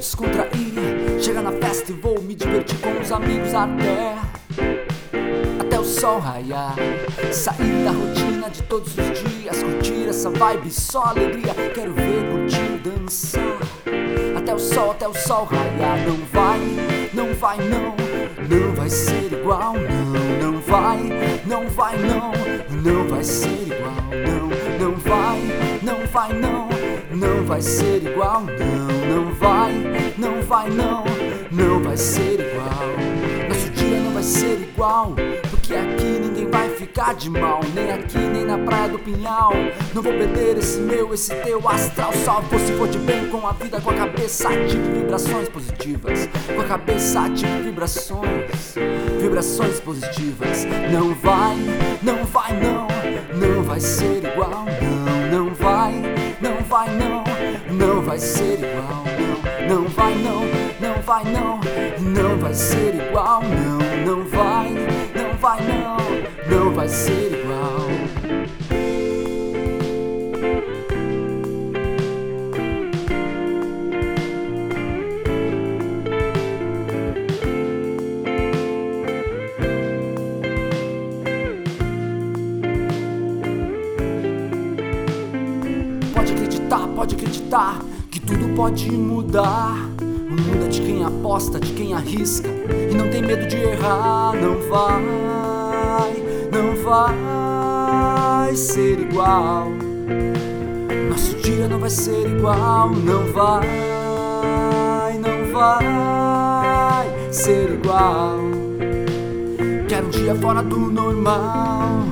descontrair. Chega na festa e vou me divertir com os amigos até. Até o sol raiar. Sair da rotina de todos os dias. Curtir essa vibe, só alegria. Quero ver, curtir, dançar. Até o sol, até o sol raiar. Não vai, não vai, não. Não vai ser igual, não, não vai, não vai, não. Não vai ser igual, não, não vai, não vai, não. Não vai ser igual, não, não vai, não vai, não. Não vai ser igual. Nosso dia não vai ser igual. Porque aqui ninguém vai ficar de mal. Nem aqui, nem na praia do Pinhal. Não vou perder esse meu, esse teu astral. Vou se for de bem com a vida, com a cabeça ativa vibrações positivas. Com a cabeça ativa vibrações, vibrações positivas. Não vai, vai ser igual, não, não vai, não, não vai, não. Não vai ser igual, não, não vai, não vai, não. Não vai ser igual. Pode acreditar, pode acreditar que tudo pode mudar. O mundo é de quem aposta, de quem arrisca e não tem medo de errar. Não vai, não vai ser igual. Nosso dia não vai ser igual. Não vai, não vai ser igual. Quero um dia fora do normal.